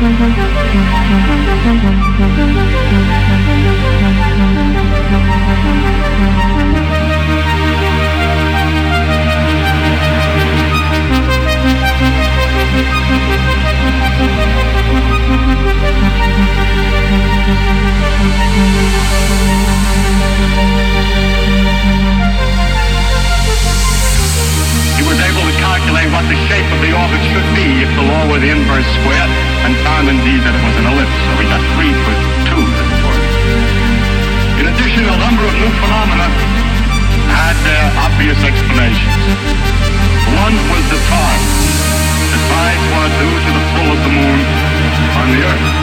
Mm-hmm. calculate what the shape of the orbit should be if the law were the inverse square, and found indeed that it was an ellipse, so we got three for two, as it were. In addition, a number of new phenomena had their obvious explanations. One was the tides. The tides were due to the pull of the moon on the earth.